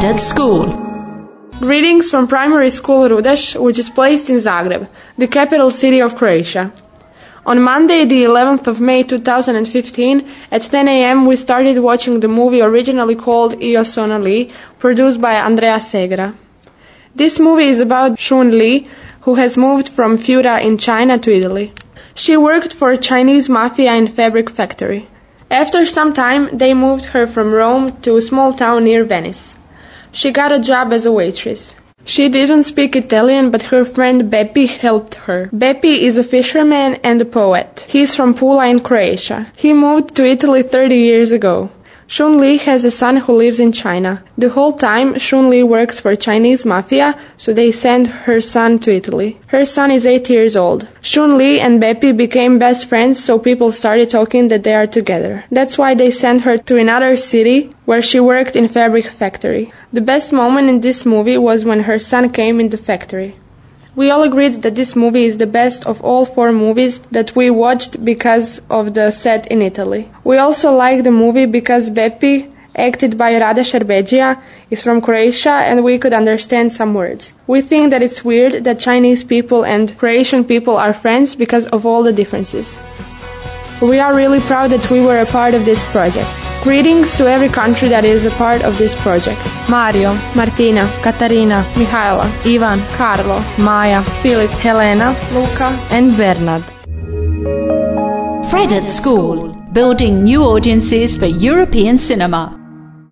At School. Greetings from primary school Rudeš, which is placed in Zagreb, the capital city of Croatia. On Monday, the 11th of May 2015, at 10 a.m., we started watching the movie originally called Io sono Li, produced by Andrea Segre. This movie is about Shun Li, who has moved from Fura in China to Italy. She worked for a Chinese mafia in fabric factory. After some time, they moved her from Rome to a small town near Venice. She got a job as a waitress. She didn't speak Italian, but her friend Bepi helped her. Bepi is a fisherman and a poet. He's from Pula in Croatia. He moved to Italy 30 years ago. Shun Li has a son who lives in China. The whole time, Shun Li works for Chinese mafia, so they send her son to Italy. Her son is 8 years old. Shun Li and Bepi became best friends, so people started talking that they are together. That's why they sent her to another city where she worked in fabric factory. The best moment in this movie was when her son came in the factory. We all agreed that this movie is the best of all four movies that we watched because of the set in Italy. We also liked the movie because Bepi, acted by Rade Šerbedžija, is from Croatia and we could understand some words. We think that it's weird that Chinese people and Croatian people are friends because of all the differences. We are really proud that we were a part of this project. Greetings to every country that is a part of this project. Mario, Martina, Katarina, Mihaela, Ivan, Carlo, Maya, Filip, Helena, Luca, and Bernard. Fred at School, building new audiences for European cinema.